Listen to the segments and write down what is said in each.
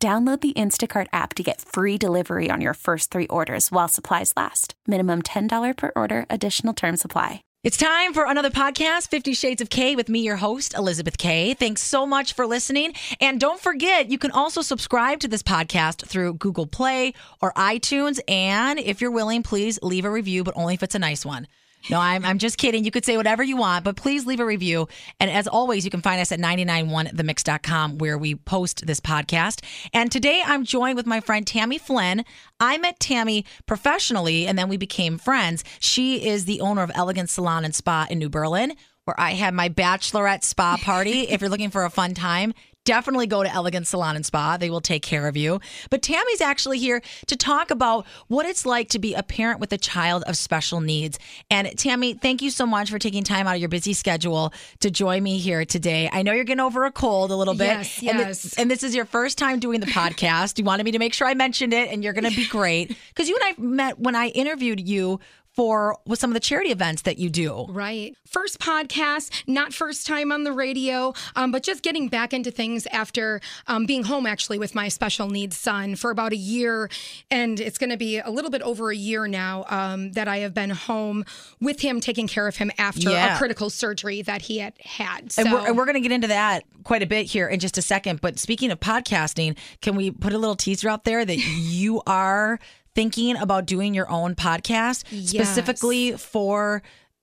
Download the Instacart app to get free delivery on your first three orders while supplies last. Minimum $10 per order, additional term supply. It's time for another podcast, Fifty Shades of K, with me, your host, Elizabeth K. Thanks so much for listening. And don't forget, you can also subscribe to this podcast through Google Play or iTunes. And if you're willing, please leave a review, but only if it's a nice one. No, I'm, I'm just kidding. You could say whatever you want, but please leave a review. And as always, you can find us at 991themix.com where we post this podcast. And today I'm joined with my friend Tammy Flynn. I met Tammy professionally and then we became friends. She is the owner of Elegant Salon and Spa in New Berlin where I had my bachelorette spa party. if you're looking for a fun time, definitely go to Elegant Salon and Spa. They will take care of you. But Tammy's actually here to talk about what it's like to be a parent with a child of special needs. And Tammy, thank you so much for taking time out of your busy schedule to join me here today. I know you're getting over a cold a little bit. Yes, and, yes. th- and this is your first time doing the podcast. you wanted me to make sure I mentioned it, and you're going to be great. Because you and I met when I interviewed you for with some of the charity events that you do. Right. First podcast, not first time on the radio, um, but just getting back into things after um, being home actually with my special needs son for about a year. And it's going to be a little bit over a year now um, that I have been home with him, taking care of him after Yeah. a critical surgery that he had had. So, And we're, and we're going to get into that quite a bit here in just a second. But speaking of podcasting, can we put a little teaser out there that you are thinking about doing your own podcast specifically for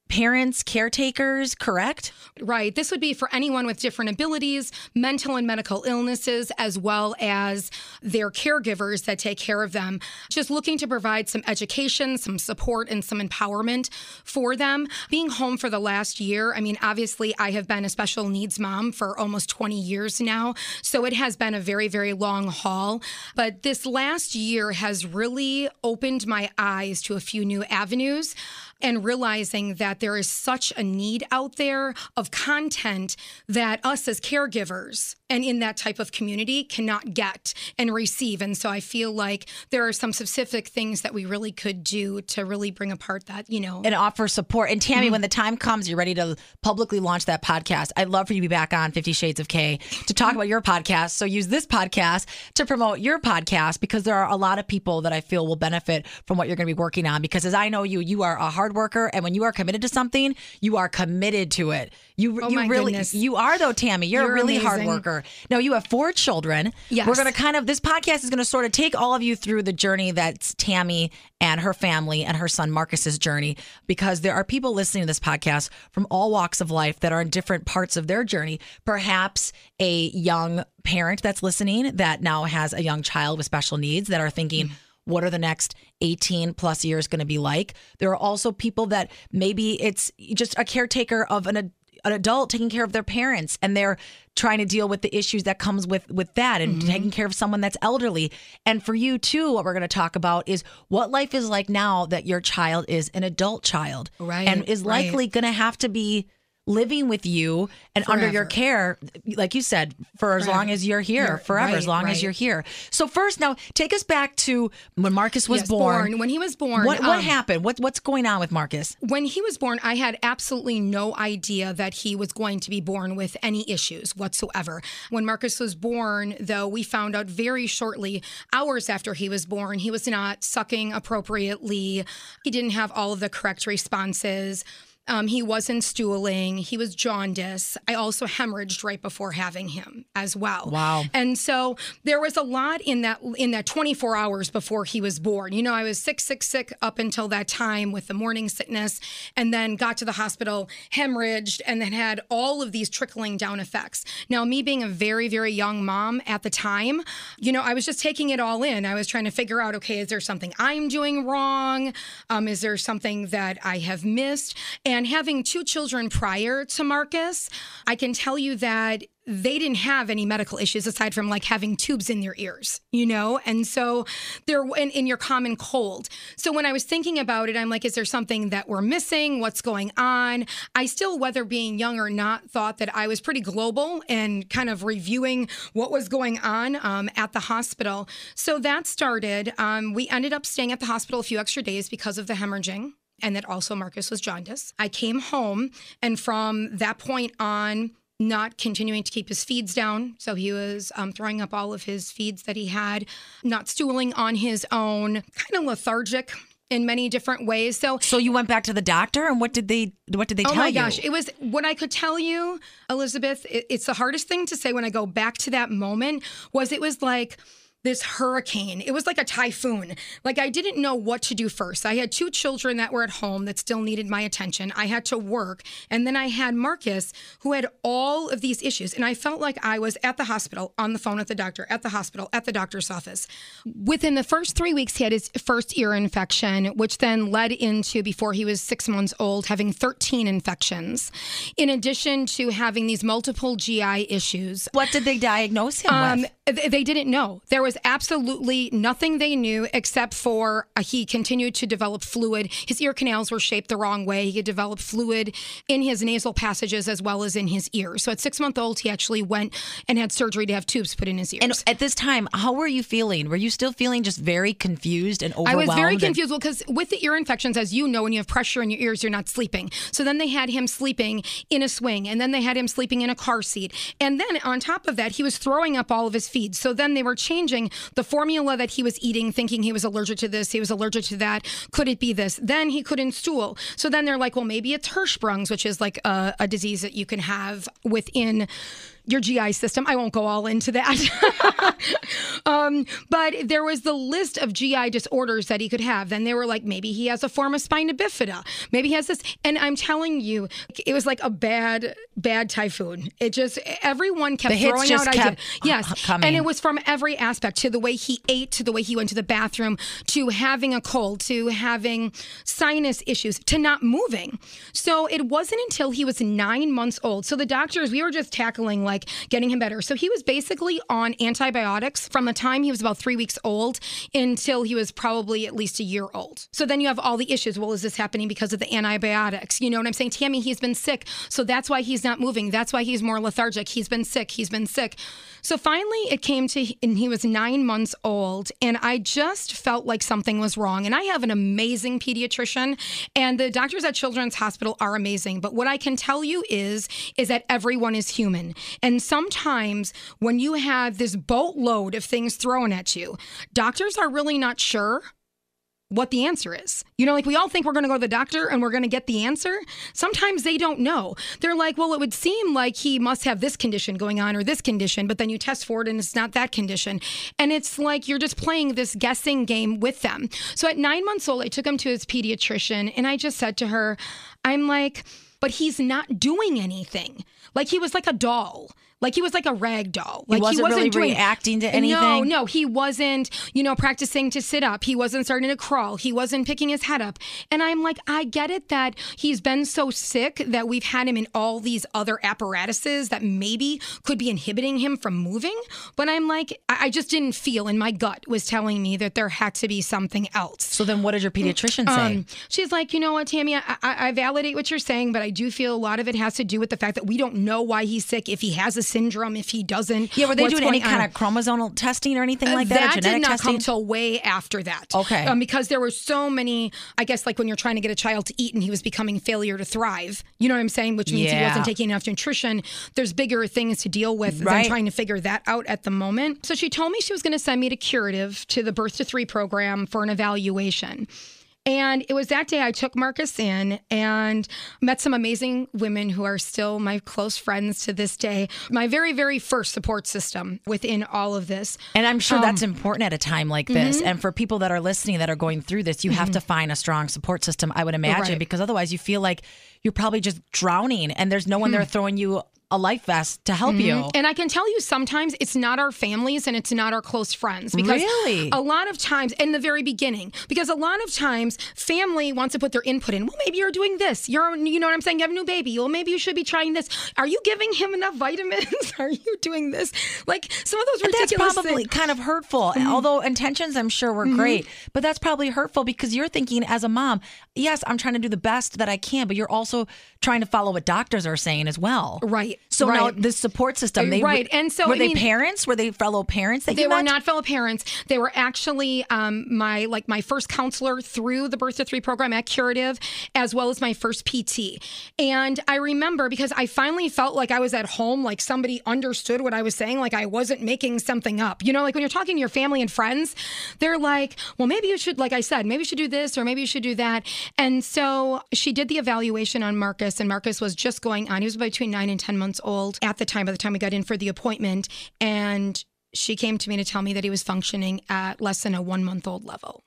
parents, caretakers, correct? Right. This would be for anyone with different abilities, mental and medical illnesses, as well as their caregivers that take care of them. Just looking to provide some education, some support, and some empowerment for them. Being home for the last year, I mean, obviously, I have been a special needs mom for almost 20 years now. So it has been a very, very long haul. But this last year has really opened my eyes to a few new avenues and realizing that there is such a need out there of content that us as caregivers and in that type of community cannot get and receive. And so I feel like there are some specific things that we really could do to really bring apart that, you know. And offer support. And Mm-hmm. Tammy, when the time comes, you're ready to publicly launch that podcast. I'd love for you to be back on Fifty Shades of K to talk about your podcast. So use this podcast to promote your podcast because there are a lot of people that I feel will benefit from what you're going to be working on. Because as I know you, you are a hard worker, and when you are committed to something, you are committed to it. You, Oh, you really, goodness. you are though, Tammy. You're, a You're really hard worker. Now you have four children. Yes. We're going to kind of this podcast is going to sort of take all of you through the journey that's Tammy and her family and her son Marcus's journey because there are people listening to this podcast from all walks of life that are in different parts of their journey. Perhaps a young parent that's listening that now has a young child with special needs that are thinking what are the next 18 plus years going to be like? There are also people that maybe it's just a caretaker of an an adult taking care of their parents and they're trying to deal with the issues that comes with with that and mm-hmm. taking care of someone that's elderly and for you too what we're going to talk about is what life is like now that your child is an adult child Right, and is right. likely going to have to be living with you and under your care like you said for as long as you're here You're- forever as right, long as you're here so first now take us back to when Marcus was Yes, born. When he was born. what what um, happened what what's going on with Marcus when he was born, I had absolutely no idea that he was going to be born with any issues whatsoever. When Marcus was born, though, we found out very shortly, hours after he was born, he was not sucking appropriately. He didn't have all of the correct responses. Um, he wasn't stooling. He was jaundice. I also hemorrhaged right before having him as well. Wow. And so there was a lot in that in that 24 hours before he was born. You know, I was sick, sick, sick up until that time with the morning sickness, and then got to the hospital, hemorrhaged, and then had all of these trickling down effects. Now, me being a very, very young mom at the time, you know, I was just taking it all in. I was trying to figure out, okay, is there something I'm doing wrong? Um, is there something that I have missed? And having two children prior to Marcus, I can tell you that they didn't have any medical issues aside from like having tubes in their ears, you know? And so they're in, in, your common cold. So when I was thinking about it, I'm like, is there something that we're missing? What's going on? I still, whether being young or not, thought that I was pretty global and kind of reviewing what was going on um, at the hospital. So that started. Um, we ended up staying at the hospital a few extra days because of the hemorrhaging and that also Marcus was jaundice. I came home, and from that point on, not continuing to keep his feeds down. So he was um, throwing up all of his feeds that he had, not stooling on his own, kind of lethargic in many different ways. So So you went back to the doctor and what did they what did they oh tell you? Oh my gosh, it was what I could tell you, Elizabeth, it, it's the hardest thing to say when I go back to that moment was it was like this hurricane. It was like a typhoon. Like I didn't know what to do first. I had two children that were at home that still needed my attention. I had to work. And then I had Marcus who had all of these issues. And I felt like I was at the hospital, on the phone with the doctor, at the hospital, at the doctor's office. Within the first three weeks, he had his first ear infection, which then led into, before he was six months old, having 13 infections, in addition to having these multiple GI issues. What did they diagnose him Um, with? they didn't know. There was absolutely nothing they knew except for uh, he continued to develop fluid. His ear canals were shaped the wrong way. He could develop fluid in his nasal passages as well as in his ears. So at six month old, he actually went and had surgery to have tubes put in his ears. And at this time, how were you feeling? Were you still feeling just very confused and overwhelmed? I was very confused because with the ear infections, as you know, when you have pressure in your ears, you're not sleeping. So then they had him sleeping in a swing, and then they had him sleeping in a car seat. And then on top of that, he was throwing up all of his feeds. So then they were changing the formula that he was eating, thinking he was allergic to this, he was allergic to that. Could it be this? Then he couldn't stool. So then they're like, well, maybe it's Hirschsprung's, which is like a, a disease that you can have within your GI system. I won't go all into that. um, but there was the list of GI disorders that he could have. Then they were like, maybe he has a form of spina bifida. Maybe he has this. And I'm telling you, it was like a bad, bad typhoon. It just, everyone kept The throwing out ideas. Yes. coming. And it was from every aspect to the way he ate, to the way he went to the bathroom, to having a cold, to having sinus issues, to not moving. So it wasn't until he was nine months old. So the doctors, we were just tackling like getting him better. So he was basically on antibiotics from the time he was about three weeks old until he was probably at least a year old. So then you have all the issues. Well, is this happening because of the antibiotics? You know what I'm saying? Tammy, he's been sick. So that's why he's not moving. That's why he's more lethargic. He's been sick. He's been sick. So finally it came to, and he was nine months old. And I just felt like something was wrong. And I have an amazing pediatrician, and the doctors at Children's Hospital are amazing. But what I can tell you is, is that everyone is human. And sometimes when you have this boatload of things thrown at you, doctors are really not sure what the answer is. You know, like we all think we're going to go to the doctor and we're going to get the answer. Sometimes they don't know. They're like, well, it would seem like he must have this condition going on or this condition, but then you test for it and it's not that condition. And it's like you're just playing this guessing game with them. So at nine months old, I took him to his pediatrician and I just said to her, I'm like, but he's not doing anything. Like he was like a doll. Like he was like a rag doll. Like he wasn't really reacting to anything? no, no, he wasn't, you know, practicing to sit up. He wasn't starting to crawl. He wasn't picking his head up. And I'm like, I get it that he's been so sick that we've had him in all these other apparatuses that maybe could be inhibiting him from moving. But I'm like, I I just didn't feel, and my gut was telling me that there had to be something else. So then, what did your pediatrician say? Um, she's like, you know what, Tammy, I, I, I validate what you're saying, but I do feel a lot of it has to do with the fact that we don't know why he's sick, if he has a syndrome, if he doesn't. yeah, were they doing any going kind on. of chromosomal testing or anything like that, that did not testing? come till way after that. Okay. Um, because there were so many, I guess, like when you're trying to get a child to eat and he was becoming failure to thrive. You know what I'm saying? Which means he wasn't taking enough nutrition. There's bigger things to deal with Right. than trying to figure that out at the moment. So she told me she was going to send me to Curative to the Birth to Three program for an evaluation. And it was that day I took Marcus in and met some amazing women who are still my close friends to this day. My very, very first support system within all of this. And I'm sure Um, that's important at a time like this. mm-hmm. And for people that are listening that are going through this, you have to find a strong support system, I would imagine, Right. because otherwise you feel like you're probably just drowning and there's no one Hmm. there throwing you a life vest to help mm-hmm. you. And I can tell you sometimes it's not our families and it's not our close friends because Really? a lot of times in the very beginning because a lot of times family wants to put their input in. Well, maybe you're doing this. You're you know what I'm saying? You have a new baby. Well, maybe you should be trying this. Are you giving him enough vitamins? Are you doing this? Like some of those And that's probably things. kind of hurtful. Mm-hmm. Although intentions, I'm sure, were mm-hmm. great, but that's probably hurtful because you're thinking, as a mom, yes, I'm trying to do the best that I can, but you're also trying to follow what doctors are saying as well. Right. So now the support system, they Right, and so, were I they mean- parents? Were they fellow parents that They were not fellow parents. They were actually um, my like my first counselor through the Birth to Three program at Curative, as well as my first PT. And I remember because I finally felt like I was at home, like somebody understood what I was saying, like I wasn't making something up. You know, like when you're talking to your family and friends, they're like, "Well, maybe you should," like I said, maybe you should do this or maybe you should do that. And so she did the evaluation on Marcus, and Marcus was just going on. He was between nine and ten months old at the time. By the time we got in for the appointment, and she came to me to tell me that he was functioning at less than a one month old level.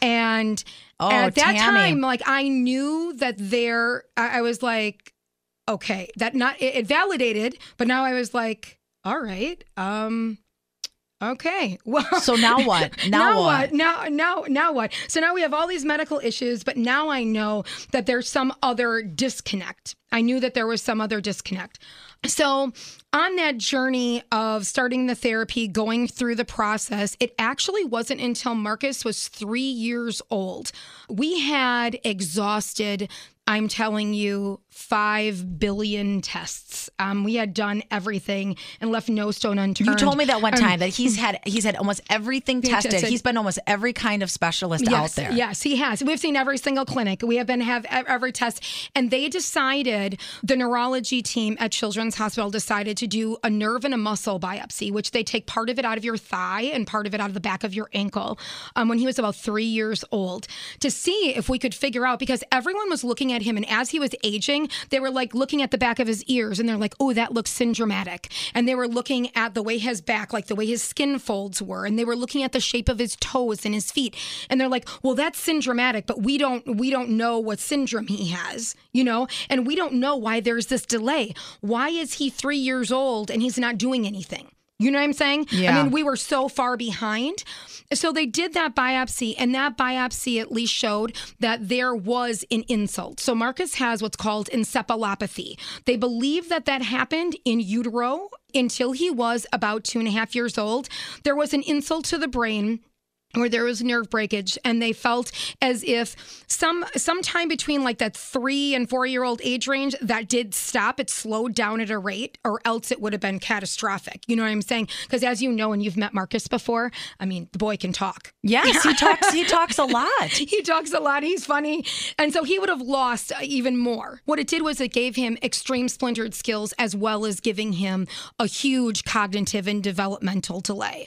And Oh, at that Tammy. time, like I knew that there, I, I was like, okay, that not it, it validated, but now I was like, all right, um, okay, well. So now what? Now, what? Now, now, now what? So now we have all these medical issues, but now I know that there's some other disconnect. I knew that there was some other disconnect. So, on that journey of starting the therapy, going through the process, it actually wasn't until Marcus was three years old. We had exhausted, I'm telling you, five billion tests. Um, we had done everything and left no stone unturned. You told me that one Um, time that he's had he's had almost everything tested. tested. He's been almost every kind of specialist out there. Yes, he has. We've seen every single clinic. We have been have every test, and they decided the neurology team at Children's Hospital decided to do a nerve and a muscle biopsy, which they take part of it out of your thigh and part of it out of the back of your ankle. Um, when he was about three years old, to see if we could figure out because everyone was looking at him, and as he was aging, they were like looking at the back of his ears, and they're like, "Oh, that looks syndromatic," and they were looking at the way his back, like the way his skin folds were, and they were looking at the shape of his toes and his feet, and they're like, "Well, that's syndromatic, but we don't we don't know what syndrome he has, you know, and we don't know why there's this delay. Why is he three years old and he's not doing anything?" You know what I'm saying? Yeah. I mean, we were so far behind. So they did that biopsy, and that biopsy at least showed that there was an insult. So Marcus has what's called encephalopathy. They believe that that happened in utero until he was about two and a half years old. There was an insult to the brain where there was nerve breakage and they felt as if some sometime between like that three and four year old age range that did stop it slowed down at a rate or else it would have been catastrophic you know what i'm saying because as you know and you've met marcus before i mean the boy can talk Yes, he talks. He talks a lot. he talks a lot. He's funny. And so he would have lost uh, even more. What it did was it gave him extreme splintered skills as well as giving him a huge cognitive and developmental delay.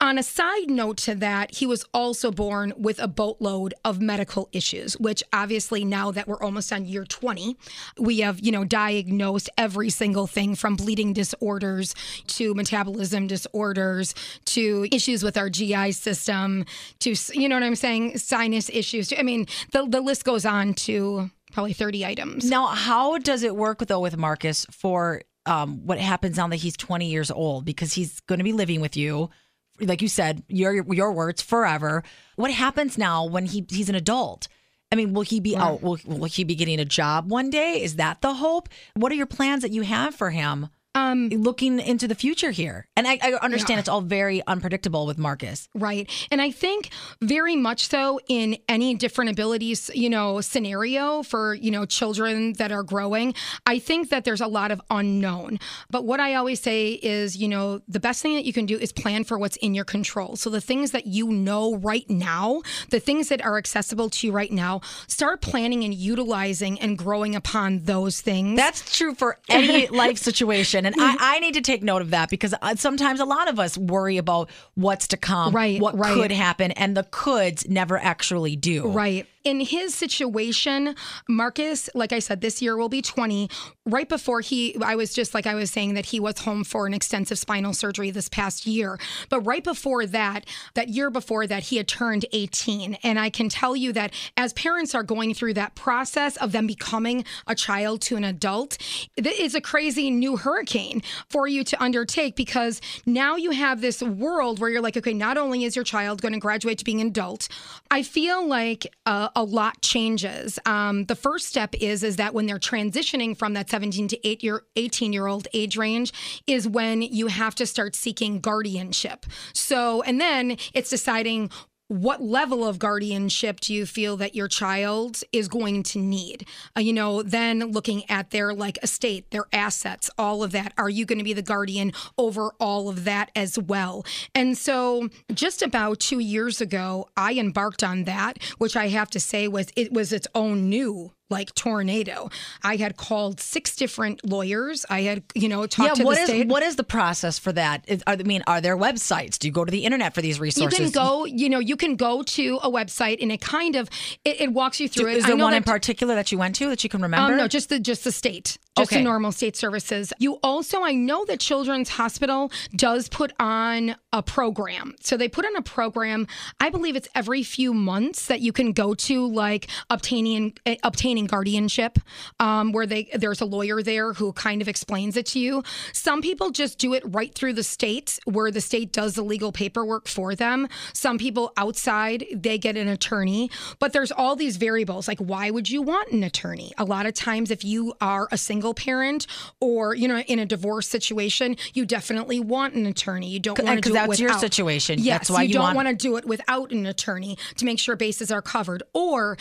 On a side note to that, he was also born with a boatload of medical issues, which obviously now that we're almost on year 20, we have, you know, diagnosed every single thing from bleeding disorders to metabolism disorders to issues with our GI system to, you know what I'm saying, sinus issues. I mean, the, the list goes on to probably 30 items. Now, how does it work though with Marcus for um, what happens now that he's 20 years old? Because he's going to be living with you, like you said, your your words forever. What happens now when he he's an adult? I mean, will he be out? Will, will he be getting a job one day? Is that the hope? What are your plans that you have for him? Um, looking into the future here, and I, I understand Yeah. it's all very unpredictable with Marcus. Right. And I think very much so in any different abilities, you know, scenario for, you know, children that are growing, I think that there's a lot of unknown. But what I always say is, you know, the best thing that you can do is plan for what's in your control. So the things that you know right now, the things that are accessible to you right now, start planning and utilizing and growing upon those things. That's true for any life situation. And I, I need to take note of that because uh, sometimes a lot of us worry about what's to come, Right, what right. could happen, and the coulds never actually do. Right. In his situation, Marcus, like I said, this year will be 20. Right before he, I was just like I was saying that he was home for an extensive spinal surgery this past year. But right before that, that year before that, he had turned 18. And I can tell you that as parents are going through that process of them becoming a child to an adult, it's a crazy new hurricane for you to undertake because now you have this world where you're like, okay, not only is your child going to graduate to being an adult, I feel like uh, a lot changes. Um, the first step is is that when they're transitioning from that 17 to 8 year 18 year old age range is when you have to start seeking guardianship. So and then it's deciding what level of guardianship do you feel that your child is going to need? Uh, you know then looking at their like estate their assets all of that are you going to be the guardian over all of that as well? And so just about 2 years ago i embarked on that which i have to say was it was its own new like tornado. I had called six different lawyers. I had, you know, talked yeah, to what the is, state. what is the process for that? Is, are, I mean, are there websites? Do you go to the internet for these resources? you can go, you know, you can go to a website and it kind of it, it walks you Do- through it. is there know one in particular that you went to that you can remember? Um, no, just the just the state, just Okay. normal state services. You also, I know that Children's Hospital does put on a program. So they put on a program. I believe it's every few months that you can go to, like obtaining eh, obtaining guardianship, um, where they there's a lawyer there who kind of explains it to you. Some people just do it right through the state, where the state does the legal paperwork for them. Some people outside they get an attorney, but there's all these variables. Like, why would you want an attorney? A lot of times, if you are a single parent or you know in a divorce situation, you definitely want an attorney. You don't want to because do it that's your situation. Yes, That's why you, you don't want to do it without an attorney to make sure bases are covered. Or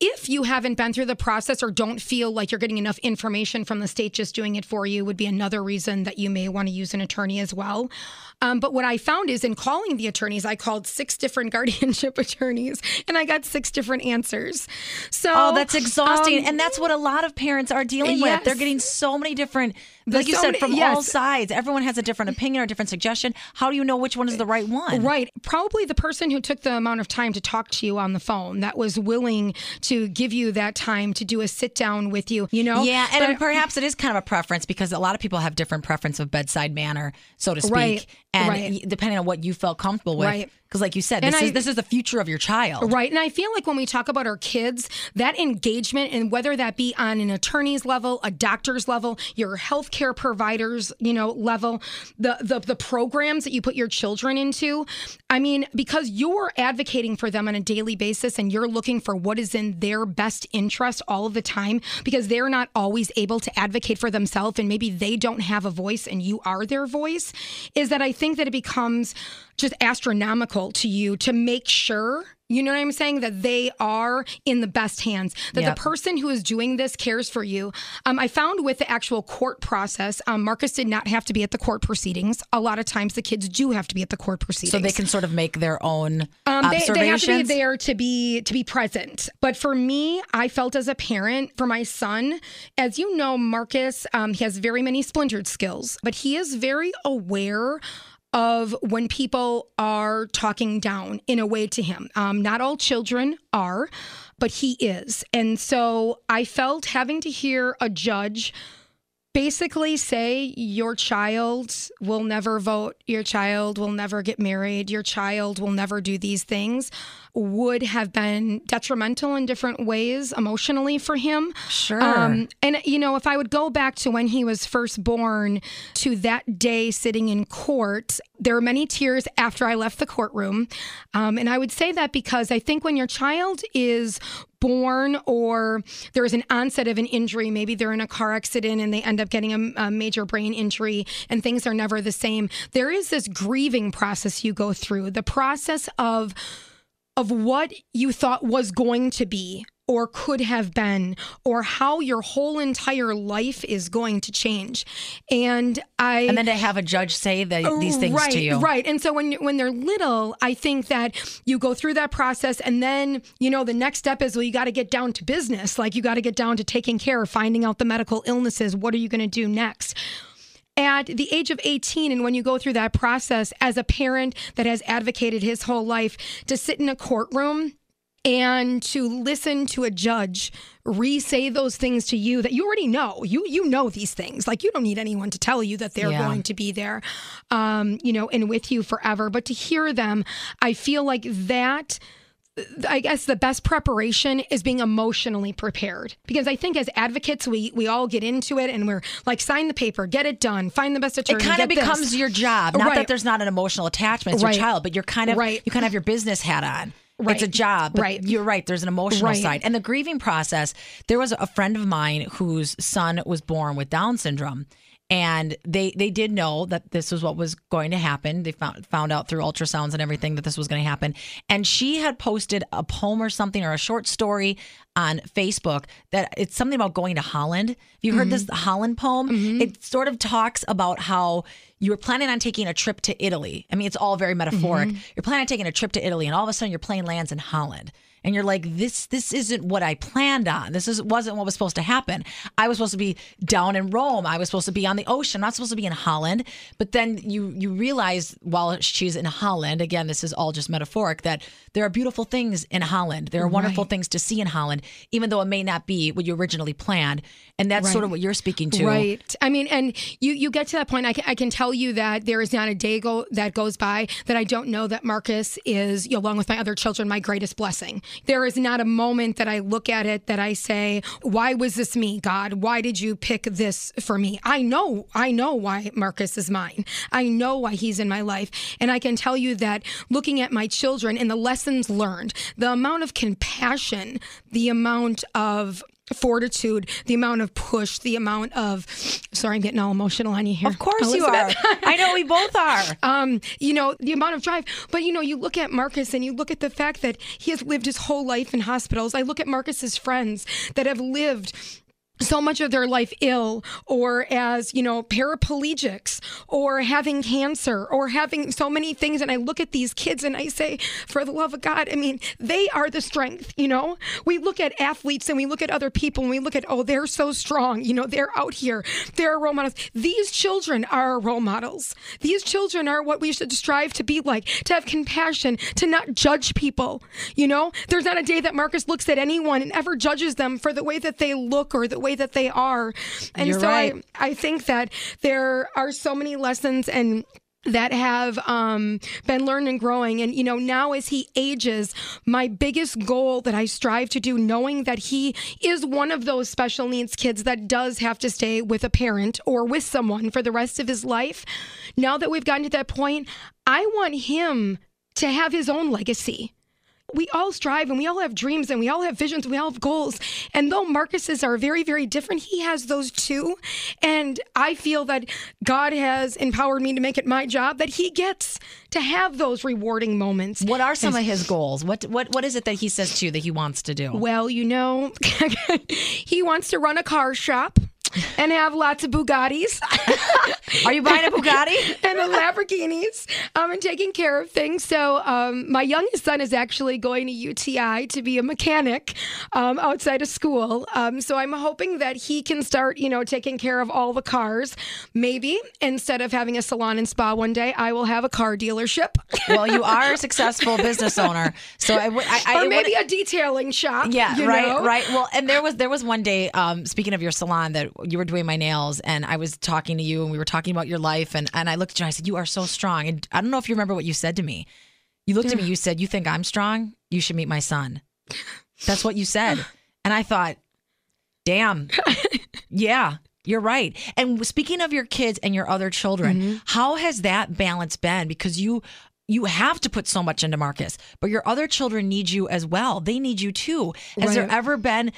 if you haven't been through the process or don't feel like you're getting enough information from the state just doing it for you would be another reason that you may want to use an attorney as well. Um, but what I found is in calling the attorneys, I called six different guardianship attorneys and I got six different answers. So Oh, that's exhausting. um, and that's what a lot of parents are dealing Yes. with. They're getting so many different, like you so said, many- from all sides. Everyone has a different opinion or a different suggestion. How do you know which one is the right one? Right. Probably the person who took the amount of time to talk to you on the phone that was willing to give you that time to do a sit down with you, you know? Yeah, and But- perhaps it is kind of a preference because a lot of people have different preference of bedside manner, so to speak, Right, and right. depending on what you felt comfortable with. Right. Because, like you said, this I- is this is the future of your child. Right. And I feel like when we talk about our kids, that engagement, and whether that be on an attorney's level, a doctor's level, your healthcare provider's, you know, level, the, the the programs that you put your children into, I mean, because you're advocating for them on a daily basis and you're looking for what is in their best interest all of the time, because they're not always able to advocate for themselves and maybe they don't have a voice and you are their voice, is that I think that it becomes just astronomical to you to make sure you know what I'm saying? That they are in the best hands. That Yep. the person who is doing this cares for you. Um, I found with the actual court process, um, Marcus did not have to be at the court proceedings. A lot of times, the kids do have to be at the court proceedings. So they can sort of make their own Um, they, observations. they have to be there to be to be present. But for me, I felt as a parent for my son, as you know, Marcus, um, he has very many splintered skills, but he is very aware of when people are talking down in a way to him. Um, not all children are, but he is, and so I felt having to hear a judge basically say your child will never vote, your child will never get married, your child will never do these things would have been detrimental in different ways emotionally for him. Sure. Um, and, you know, if I would go back to when he was first born to that day sitting in court, there were many tears after I left the courtroom. Um, and I would say that because I think when your child is born or there is an onset of an injury, maybe they're in a car accident and they end up getting a, a major brain injury and things are never the same, there is this grieving process you go through. The process of of what you thought was going to be or could have been or how your whole entire life is going to change and i and then to have a judge say the, these things right, to you. Right. And so when when they're little, I think that you go through that process and then, you know, the next step is well you got to get down to business. Like you got to get down to taking care of finding out the medical illnesses. What are you going to do next? At the age of 18, and when you go through that process as a parent that has advocated his whole life to sit in a courtroom and to listen to a judge re-say those things to you that you already know you you know these things like you don't need anyone to tell you that they're Yeah. going to be there um you know and with you forever but to hear them i feel like that I guess the best preparation is being emotionally prepared because I think as advocates we we all get into it and we're like sign the paper, get it done, find the best attorney. It kind of get this. becomes your job. Not that there's not an emotional attachment to Right. your child, but you're kind of Right. you kind of have your business hat on. Right. It's a job. Right. You're right. There's an emotional Right. side. And the grieving process, there was a friend of mine whose son was born with Down syndrome. And they they did know that this was what was going to happen. They found found out through ultrasounds and everything that this was going to happen. And she had posted a poem or something or a short story on Facebook that it's something about going to Holland. Have you heard mm-hmm. this Holland poem? Mm-hmm. It sort of talks about how you were planning on taking a trip to Italy. I mean, it's all very metaphoric. Mm-hmm. You're planning on taking a trip to Italy, and all of a sudden your plane lands in Holland. And you're like, this this isn't what I planned on. This is, wasn't what was supposed to happen. I was supposed to be down in Rome. I was supposed to be on the ocean. I'm not supposed to be in Holland. But then you you realize while she's in Holland, again, this is all just metaphoric, that there are beautiful things in Holland. There are wonderful things to see in Holland, even though it may not be what you originally planned. And that's sort of what you're speaking to. Right. I mean, and you you get to that point. I can, I can tell you that there is not a day go that goes by that I don't know that Marcus is, along with my other children, my greatest blessing. There is not a moment that I look at it that I say, "Why was this me, God? Why did you pick this for me?" I know, I know why Marcus is mine. I know why he's in my life, and I can tell you that looking at my children and the lessons learned, the amount of compassion, the amount of fortitude, the amount of push, the amount of sorry, I'm getting all emotional on you here. Of course you are. I know we both are. um, you know, the amount of drive. But you know, you look at Marcus and you look at the fact that he has lived his whole life in hospitals. I look at Marcus's friends that have lived so much of their life ill or as you know paraplegics or having cancer or having so many things. And i look at these kids and i say for the love of god i mean they are the strength you know? We look at athletes and we look at other people and we look at oh they're so strong. You know they're out here. They're role models. These children are role models. These children are what we should strive to be like to have compassion to not judge people you know? There's not a day that marcus looks at anyone and ever judges them for the way that they look or the way that they are and You're so right. I, I think that there are so many lessons and that have um, been learned and growing. And, you know, now as he ages, my biggest goal that I strive to do, knowing that he is one of those special needs kids that does have to stay with a parent or with someone for the rest of his life, now that we've gotten to that point, I want him to have his own legacy we all strive and we all have dreams and we all have visions and we all have goals. And though Marcus's are very, very different, he has those too. And I feel that God has empowered me to make it my job that he gets to have those rewarding moments. What are some of his goals? What what what is it that he says to you that he wants to do? Well, you know, he wants to run a car shop and have lots of Bugattis. Are you buying a Bugatti? and the Lamborghinis um, and taking care of things. So um, my youngest son is actually going to UTI to be a mechanic um, outside of school. Um, so I'm hoping that he can start, you know, taking care of all the cars. Maybe instead of having a salon and spa one day, I will have a car dealership. Well, you are a successful business owner, so I would. I, I, or maybe a detailing shop. Yeah, right, know? right. Well, and there was there was one day, um, speaking of your salon, that you were doing my nails, and I was talking to you, and we were talking about your life, and and I looked at you, and I said, "You are so strong." And I don't know if you remember what you said to me. You looked at me, you said, "You think I'm strong? You should meet my son." That's what you said, and I thought, "Damn, yeah." You're right. And speaking of your kids and your other children, Mm-hmm. how has that balance been? Because you you have to put so much into Marcus, but your other children need you as well. They need you too. Has there ever been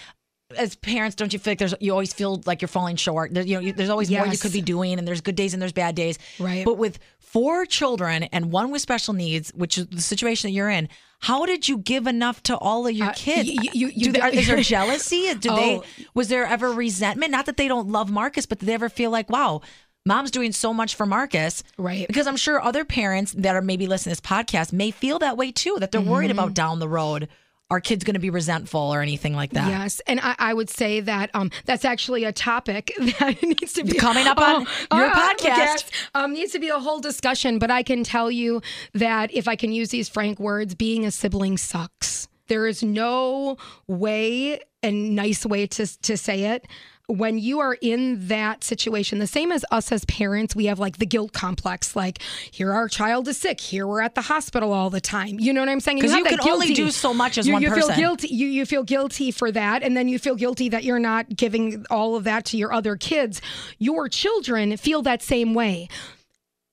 as parents, don't you feel like there's you always feel like you're falling short? There, you know, you, there's always more you could be doing, and there's good days and there's bad days. Right. But with four children and one with special needs, which is the situation that you're in, how did you give enough to all of your Uh, kids? y- y- you- you Do they- don't- is there jealousy? Do they? Oh. Was there ever resentment? Not that they don't love Marcus, but did they ever feel like, wow? Mom's doing so much for Marcus. Right. Because I'm sure other parents that are maybe listening to this podcast may feel that way too, that they're worried Mm-hmm. about down the road. Are kids going to be resentful or anything like that? Yes, and I, I would say that um, that's actually a topic that needs to be Coming up on your podcast. yes, um, needs to be a whole discussion. But I can tell you that if I can use these frank words, being a sibling sucks. There is no way and nice way to to say it when you are in that situation, the same as us as parents, we have like the guilt complex. Like, here our child is sick. Here we're at the hospital all the time. You know what I'm saying? Because you, have can only do so much as you, one you person. feel guilty. You you feel guilty for that, and then you feel guilty that you're not giving all of that to your other kids. Your children feel that same way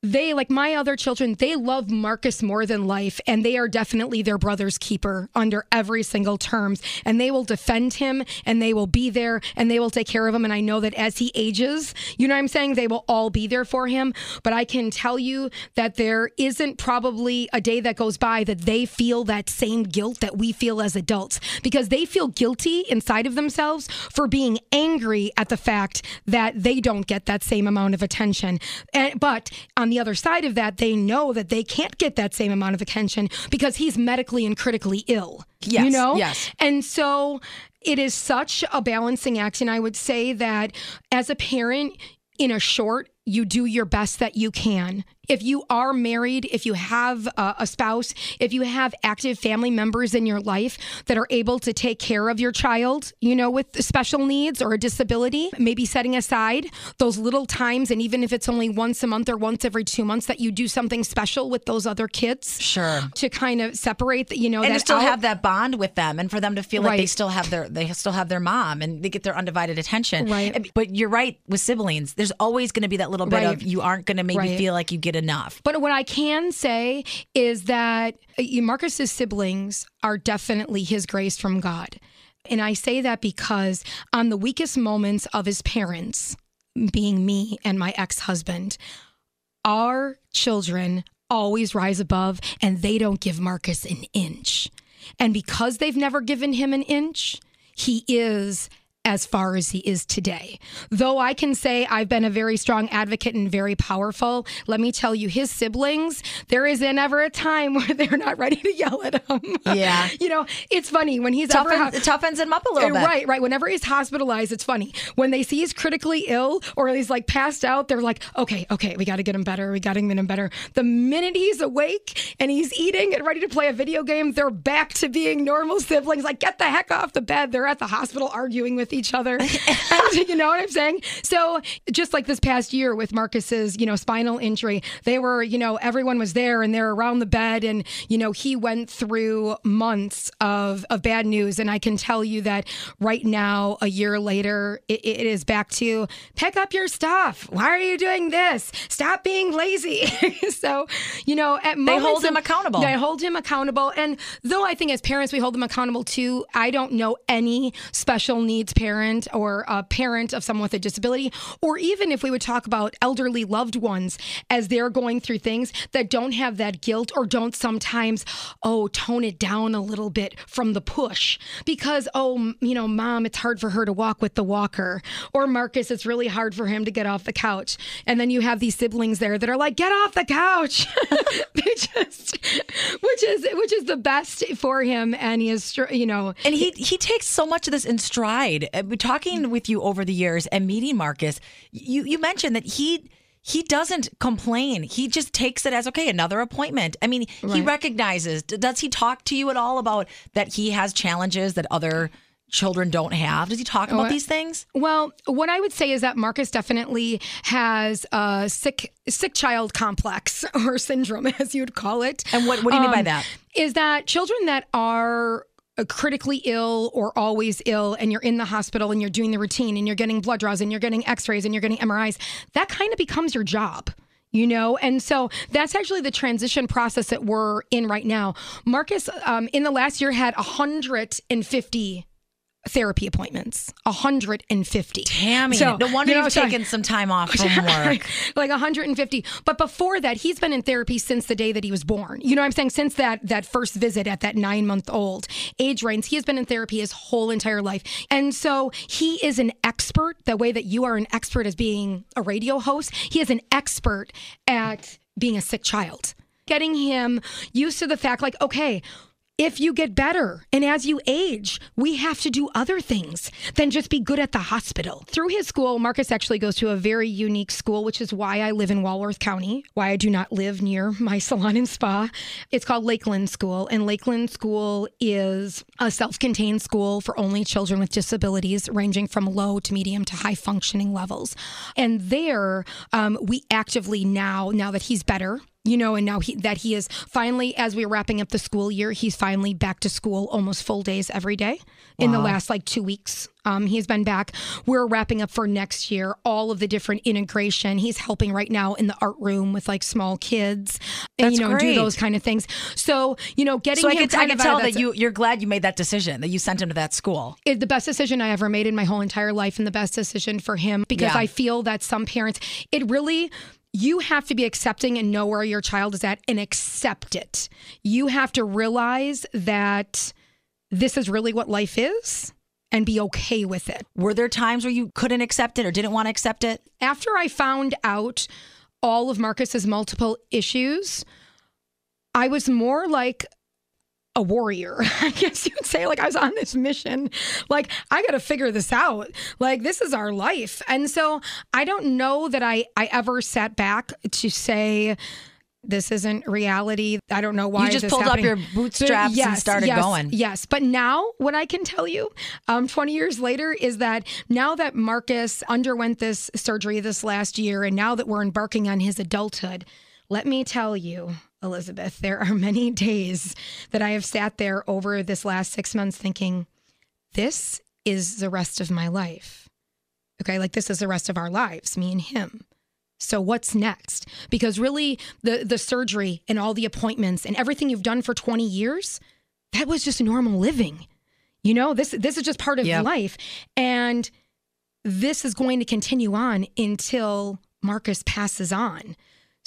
they like my other children they love marcus more than life and they are definitely their brother's keeper under every single terms. And they will defend him and they will be there and they will take care of him. And i know that as he ages you know what i'm saying? They will all be there for him. But i can tell you that there isn't probably a day that goes by that they feel that same guilt that we feel as adults because they feel guilty inside of themselves for being angry at the fact that they don't get that same amount of attention. And, but on the other side of that, they know that they can't get that same amount of attention because he's medically and critically ill. Yes, You know? yes. And so it is such a balancing act. And I would say that as a parent, in a short, you do your best that you can. If you are married, if you have a, a spouse, if you have active family members in your life that are able to take care of your child, you know, with special needs or a disability, maybe setting aside those little times, and even if it's only once a month or once every two months, that you do something special with those other kids Sure. to kind of separate, the, you know, and that to still out. have that bond with them and for them to feel like they still have their they still have their mom and they get their undivided attention Right. but you're right with siblings there's always going to be that little bit Right. of you aren't going to maybe Right. feel like you get enough But what I can say is that uh, Marcus's siblings are definitely his grace from God. And I say that because on the weakest moments of his parents, being me and my ex husband, our children always rise above and they don't give Marcus an inch. And because they've never given him an inch, he is as far as he is today. Though I can say I've been a very strong advocate and very powerful, let me tell you, his siblings, there isn't ever a time where they're not ready to yell at him. Yeah. you know, it's funny when he's ever toughens, toughens him up a little bit Right, right. Whenever he's hospitalized, it's funny. When they see he's critically ill or he's like passed out, they're like, okay, okay, we got to get him better. We got to get him better. The minute he's awake and he's eating and ready to play a video game, they're back to being normal siblings. Like, get the heck off the bed. They're at the hospital arguing with each other. And you know what I'm saying? So, just like this past year with Marcus's, you know, spinal injury, they were, you know, everyone was there and they're around the bed. And, you know, he went through months of, of bad news. And I can tell you that right now, a year later, it, it is back to pick up your stuff. Why are you doing this? Stop being lazy. so, you know, at They hold him accountable. They hold him accountable. And though I think as parents, we hold them accountable too, I don't know any special needs parent or a parent of someone with a disability, or even if we would talk about elderly loved ones as they're going through things that don't have that guilt or don't sometimes, oh, tone it down a little bit from the push because, oh, you know, mom, it's hard for her to walk with the walker, or Marcus, it's really hard for him to get off the couch. And then you have these siblings there that are like, get off the couch. just, which is, which is the best for him. And he is, you know, And he he takes so much of this in stride. Uh, Talking with you over the years and meeting Marcus, you you mentioned that he he doesn't complain. He just takes it as okay, another appointment. I mean, he recognizes. Does he talk to you at all about that he has challenges that other children don't have? Does he talk about these things? Well, what I would say is that Marcus definitely has a sick sick child complex or syndrome, as you'd call it. And what what do you mean by Um, that? Is that children that are critically ill or always ill and you're in the hospital and you're doing the routine and you're getting blood draws and you're getting x-rays and you're getting MRIs that kind of becomes your job you know? And so that's actually the transition process that we're in right now. Marcus um, in the last year had 150 therapy appointments 150 Tammy, So, no wonder you know, you've so- taken some time off from work. like 150 but before that he's been in therapy since the day that he was born. You know what i'm saying? Since that that first visit at that nine month old age range he has been in therapy his whole entire life. And so he is an expert the way that you are an expert as being a radio host. He is an expert at being a sick child. Getting him used to the fact like okay if you get better and as you age, we have to do other things than just be good at the hospital. Through his school, Marcus actually goes to a very unique school, which is why I live in Walworth County, why I do not live near my salon and spa. It's called Lakeland School, and Lakeland School is a self contained school for only children with disabilities, ranging from low to medium to high functioning levels. And there, um, we actively now, now that he's better, you know, and now he, that he is finally, as we're wrapping up the school year, he's finally back to school almost full days every day in the last like two weeks. Um, he's been back. We're wrapping up for next year all of the different integration. He's helping right now in the art room with like small kids and, That's you know, great. do those kind of things. So, you know, getting So I him can, I kind can of tell that you you're glad you made that decision that you sent him to that school. is the best decision I ever made in my whole entire life and the best decision for him because Yeah. I feel that some parents, it really, you have to be accepting and know where your child is at and accept it. You have to realize that this is really what life is and be okay with it. Were there times where you couldn't accept it or didn't want to accept it? After I found out all of Marcus's multiple issues, I was more like a warrior. I guess you would say like I was on this mission. Like I got to figure this out. Like this is our life. And so I don't know that I I ever sat back to say this isn't reality. I don't know why You just pulled up your bootstraps and started yes, going. Yes, but now what I can tell you, um, 20 years later, is that now that Marcus underwent this surgery this last year, and now that we're embarking on his adulthood, let me tell you, Elizabeth, there are many days that I have sat there over this last six months thinking, this is the rest of my life. Okay, like this is the rest of our lives, me and him. So what's next? Because really the the surgery and all the appointments and everything you've done for 20 years, that was just normal living. You know, this this is just part of Yep. life and this is going to continue on until Marcus passes on.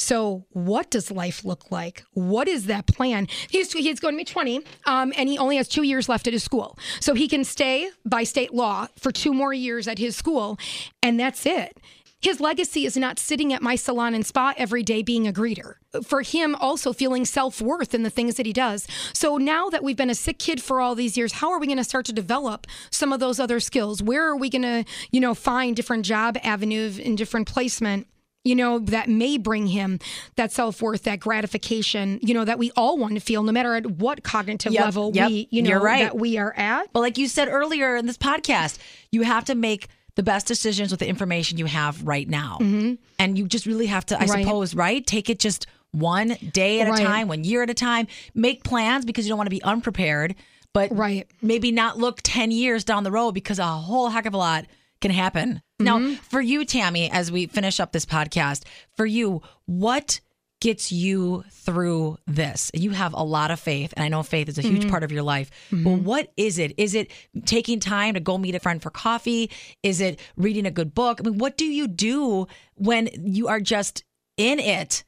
So, what does life look like? What is that plan? He's he's going to be 20, um, and he only has two years left at his school, so he can stay by state law for two more years at his school, and that's it. His legacy is not sitting at my salon and spa every day being a greeter. For him, also feeling self worth in the things that he does. So now that we've been a sick kid for all these years, how are we going to start to develop some of those other skills? Where are we going to, you know, find different job avenues and different placement? You know, that may bring him that self worth, that gratification, you know, that we all want to feel, no matter at what cognitive Yep, level yep, we, you know, right. that we are at. But like you said earlier in this podcast, you have to make the best decisions with the information you have right now. And you just really have to, I Mm-hmm. Right. suppose, right? Take it just one day at Right. a time, one year at a time. Make plans because you don't want to be unprepared, but Right. maybe not look 10 years down the road because a whole heck of a lot can happen. Now, Mm-hmm. for you, Tammy, as we finish up this podcast, for you, what gets you through this? You have a lot of faith, and I know faith is a Mm-hmm. huge part of your life. But what is it? Is it taking time to go meet a friend for coffee? Is it reading a good book? I mean, what do you do when you are just in it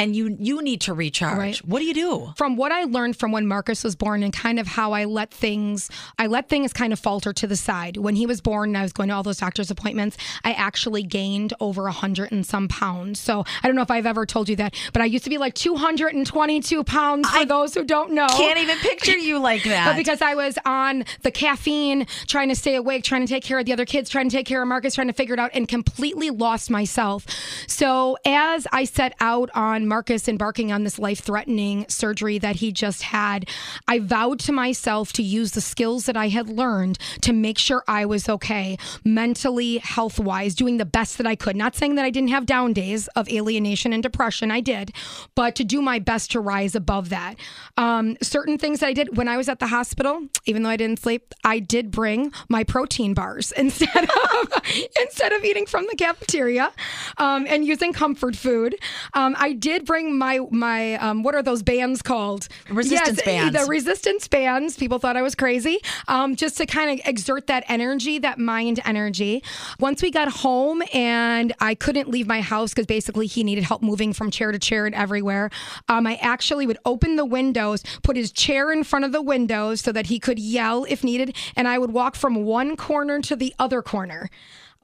and you you need to recharge? Right. What do you do? From what I learned from when Marcus was born and kind of how I let things, I let things kind of falter to the side. When he was born and I was going to all those doctor's appointments, I actually gained over a hundred and some pounds. So I don't know if I've ever told you that, but I used to be like 222 pounds for I those who don't know. Can't even picture you like that. But because I was on the caffeine, trying to stay awake, trying to take care of the other kids, trying to take care of Marcus, trying to figure it out, and completely lost myself. So as I set out on Marcus embarking on this life threatening surgery that he just had, I vowed to myself to use the skills that I had learned to make sure I was okay, mentally, health wise, doing the best that I could. Not saying that I didn't have down days of alienation and depression, I did, but to do my best to rise above that. Um, certain things that I did when I was at the hospital, even though I didn't sleep, I did bring my protein bars instead of instead of eating from the cafeteria um, and using comfort food. Um, I did bring my my um, what are those bands called? Resistance yes, bands. The resistance bands. People thought I was crazy. Um, just to kind of exert that energy, that mind energy. Once we got home and I couldn't leave my house because basically he needed help moving from chair to chair and everywhere. Um, I actually would open the windows, put his chair in front of the windows so that he could yell if needed, and I would walk from one corner to the other corner.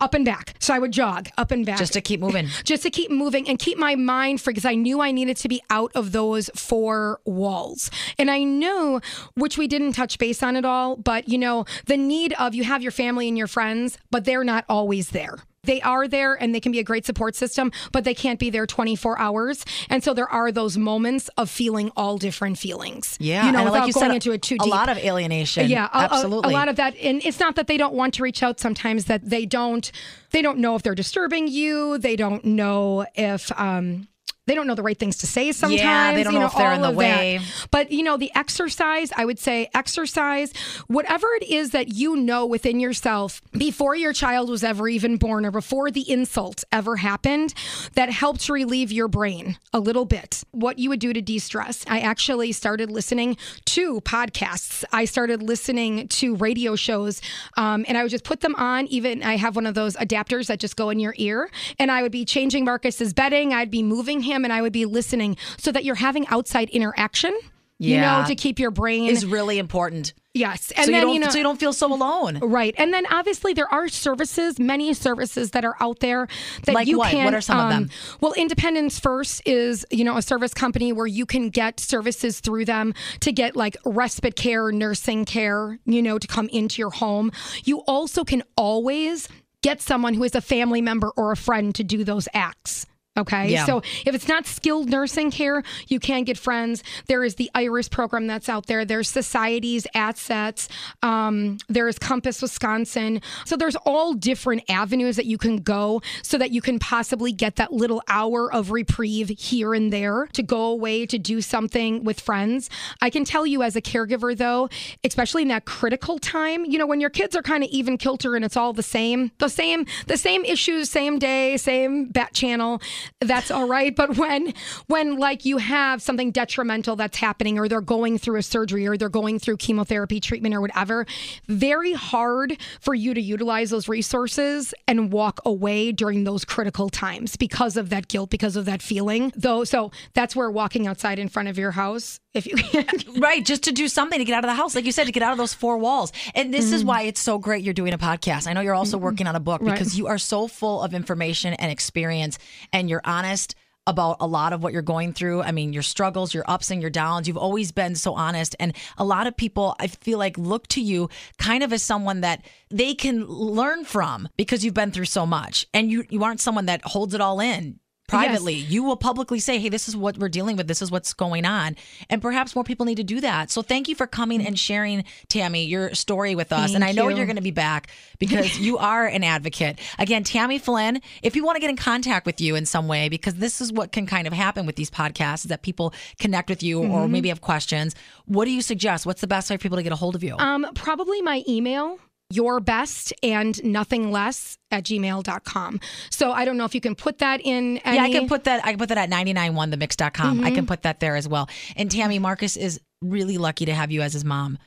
Up and back. So I would jog up and back. Just to keep moving. just to keep moving and keep my mind free because I knew I needed to be out of those four walls. And I knew, which we didn't touch base on at all, but you know, the need of you have your family and your friends, but they're not always there they are there and they can be a great support system, but they can't be there 24 hours. And so there are those moments of feeling all different feelings. Yeah, You know, and without like you going said, into it too deep. a lot of alienation. Yeah, a- a- absolutely. A, lot of that, and it's not that they don't want to reach out. Sometimes that they don't, they don't know if they're disturbing you. They don't know if. um they don't know the right things to say sometimes. Yeah, they don't you know if they're in all the of that. way. But you know, the exercise, I would say exercise, whatever it is that you know within yourself before your child was ever even born or before the insult ever happened, that helped relieve your brain a little bit. What you would do to de stress. I actually started listening to podcasts, I started listening to radio shows, um, and I would just put them on. Even I have one of those adapters that just go in your ear, and I would be changing Marcus's bedding, I'd be moving him, and I would be listening so that you're having outside interaction. You Yeah. know, to keep your brain is really important. yes, and so then you don't you know so you don't feel so alone. Right. And then obviously there are services, many services that are out there that Like you what? can What are some of them? Um, well, Independence First is, you know, a service company where you can get services through them to get like respite care, nursing care, you know, to come into your home. You also can always get someone who is a family member or a friend to do those acts. Okay. Yeah. So if it's not skilled nursing care, you can get friends. There is the IRIS program that's out there. There's societies, assets. Um, there's Compass Wisconsin. So there's all different avenues that you can go so that you can possibly get that little hour of reprieve here and there to go away to do something with friends. I can tell you as a caregiver though, especially in that critical time, you know, when your kids are kind of even kilter and it's all the same, the same, the same issues, same day, same bat channel that's all right. But when when like you have something detrimental that's happening or they're going through a surgery or they're going through chemotherapy treatment or whatever very hard for you to utilize those resources and walk away during those critical times because of that guilt because of that feeling though. So that's where walking outside in front of your house if you can Right, just to do something to get out of the house, like you said, to get out of those four walls. And this is mm-hmm. why it's so great you're doing a podcast. I know you're also working on a book Right. because you are so full of information and experience, and you're honest about a lot of what you're going through. I mean, your struggles, your ups and your downs. You've always been so honest. And a lot of people, I feel like, look to you kind of as someone that they can learn from because you've been through so much. And you, you aren't someone that holds it all in privately. You will publicly say, hey, this is what we're dealing with. This is what's going on. And perhaps more people need to do that. So thank you for coming and sharing, Tammy, your story with us. and I know you. you're going to be back because you are an advocate. Again, Tammy Flynn, if you want to get in contact with you in some way, because this is what can kind of happen with these podcasts is that people connect with you Mm-hmm. or maybe have questions. What do you suggest? What's the best way for people to get a hold of you? um probably my email your best and nothing less at gmail.com so i don't know if you can put that in any, Yeah, I can put that. I can put that at 991themix.com. I can put that there as well. And Tammy Marcus is really lucky to have you as his mom.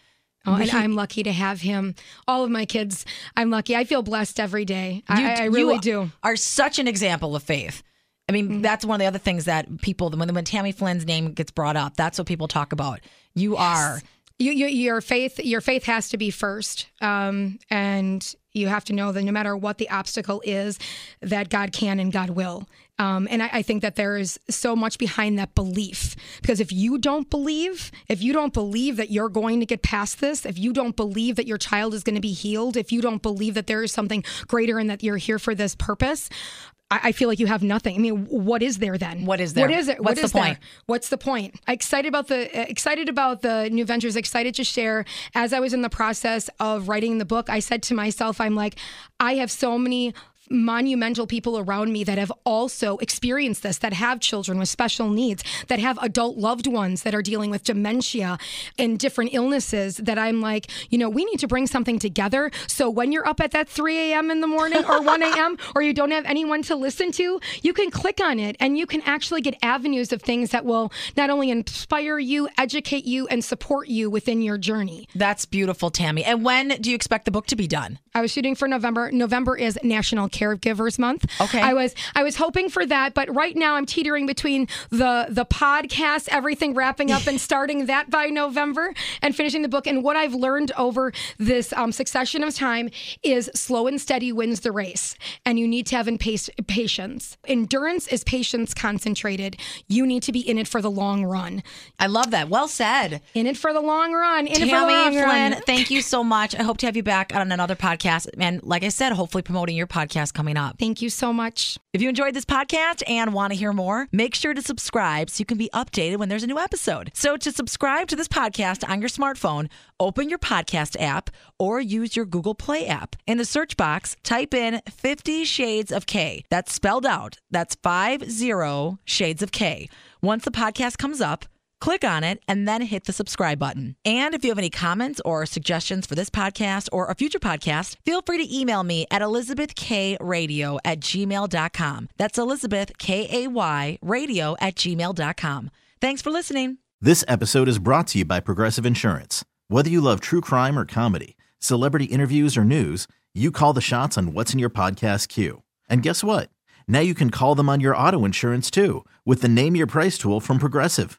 Oh, and I'm lucky to have him. All of my kids, I'm lucky. I feel blessed every day. You- I, I really you do. Are such an example of faith. I mean, Mm-hmm. that's one of the other things that people when when Tammy Flynn's name gets brought up, that's what people talk about. You are You, you, your faith, your faith has to be first, um, and you have to know that no matter what the obstacle is, that God can and God will. Um, and I, I think that there is so much behind that belief because if you don't believe, if you don't believe that you're going to get past this, if you don't believe that your child is going to be healed, if you don't believe that there is something greater and that you're here for this purpose, I, I feel like you have nothing. I mean, what is there then? What is there? What is it? What's What the is there? point? What's the point? Excited about the uh, excited about the new ventures. Excited to share. As I was in the process of writing the book, I said to myself, "I'm like, I have so many." Monumental people around me that have also experienced this that have children with special needs that have adult loved ones that are dealing with dementia and different illnesses that i'm like you know we need to bring something together so when you're up at that 3 a.m in the morning or 1 a.m or you don't have anyone to listen to you can click on it and you can actually get avenues of things that will not only inspire you educate you and support you within your journey that's beautiful, Tammy. And when do you expect the book to be done? I was shooting for November. November is National Caregivers Month. Okay. I was I was hoping for that, but right now I'm teetering between the the podcast, everything wrapping up and starting that by November and finishing the book. And what I've learned over this um, succession of time is slow and steady wins the race, and you need to have in pace, patience. Endurance is patience concentrated. You need to be in it for the long run. I love that. Well said. In it for the long run. In it for the Tammy long Flynn, run. thank you so much. I hope to have you back on another podcast. And like I said, hopefully promoting your podcast coming up. Thank you so much. If you enjoyed this podcast and want to hear more, make sure to subscribe so you can be updated when there's a new episode. So to subscribe to this podcast on your smartphone, open your podcast app or use your Google Play app. In the search box, type in 50 Shades of Kay. That's spelled out. That's 50 Shades of Kay. Once the podcast comes up, Click on it and then hit the subscribe button. And if you have any comments or suggestions for this podcast or a future podcast, feel free to email me at elizabethkradio at gmail.com. That's Elizabeth, K A Y, radio at gmail.com. Thanks for listening. This episode is brought to you by Progressive Insurance. Whether you love true crime or comedy, celebrity interviews or news, you call the shots on what's in your podcast queue. And guess what? Now you can call them on your auto insurance too with the Name Your Price tool from Progressive.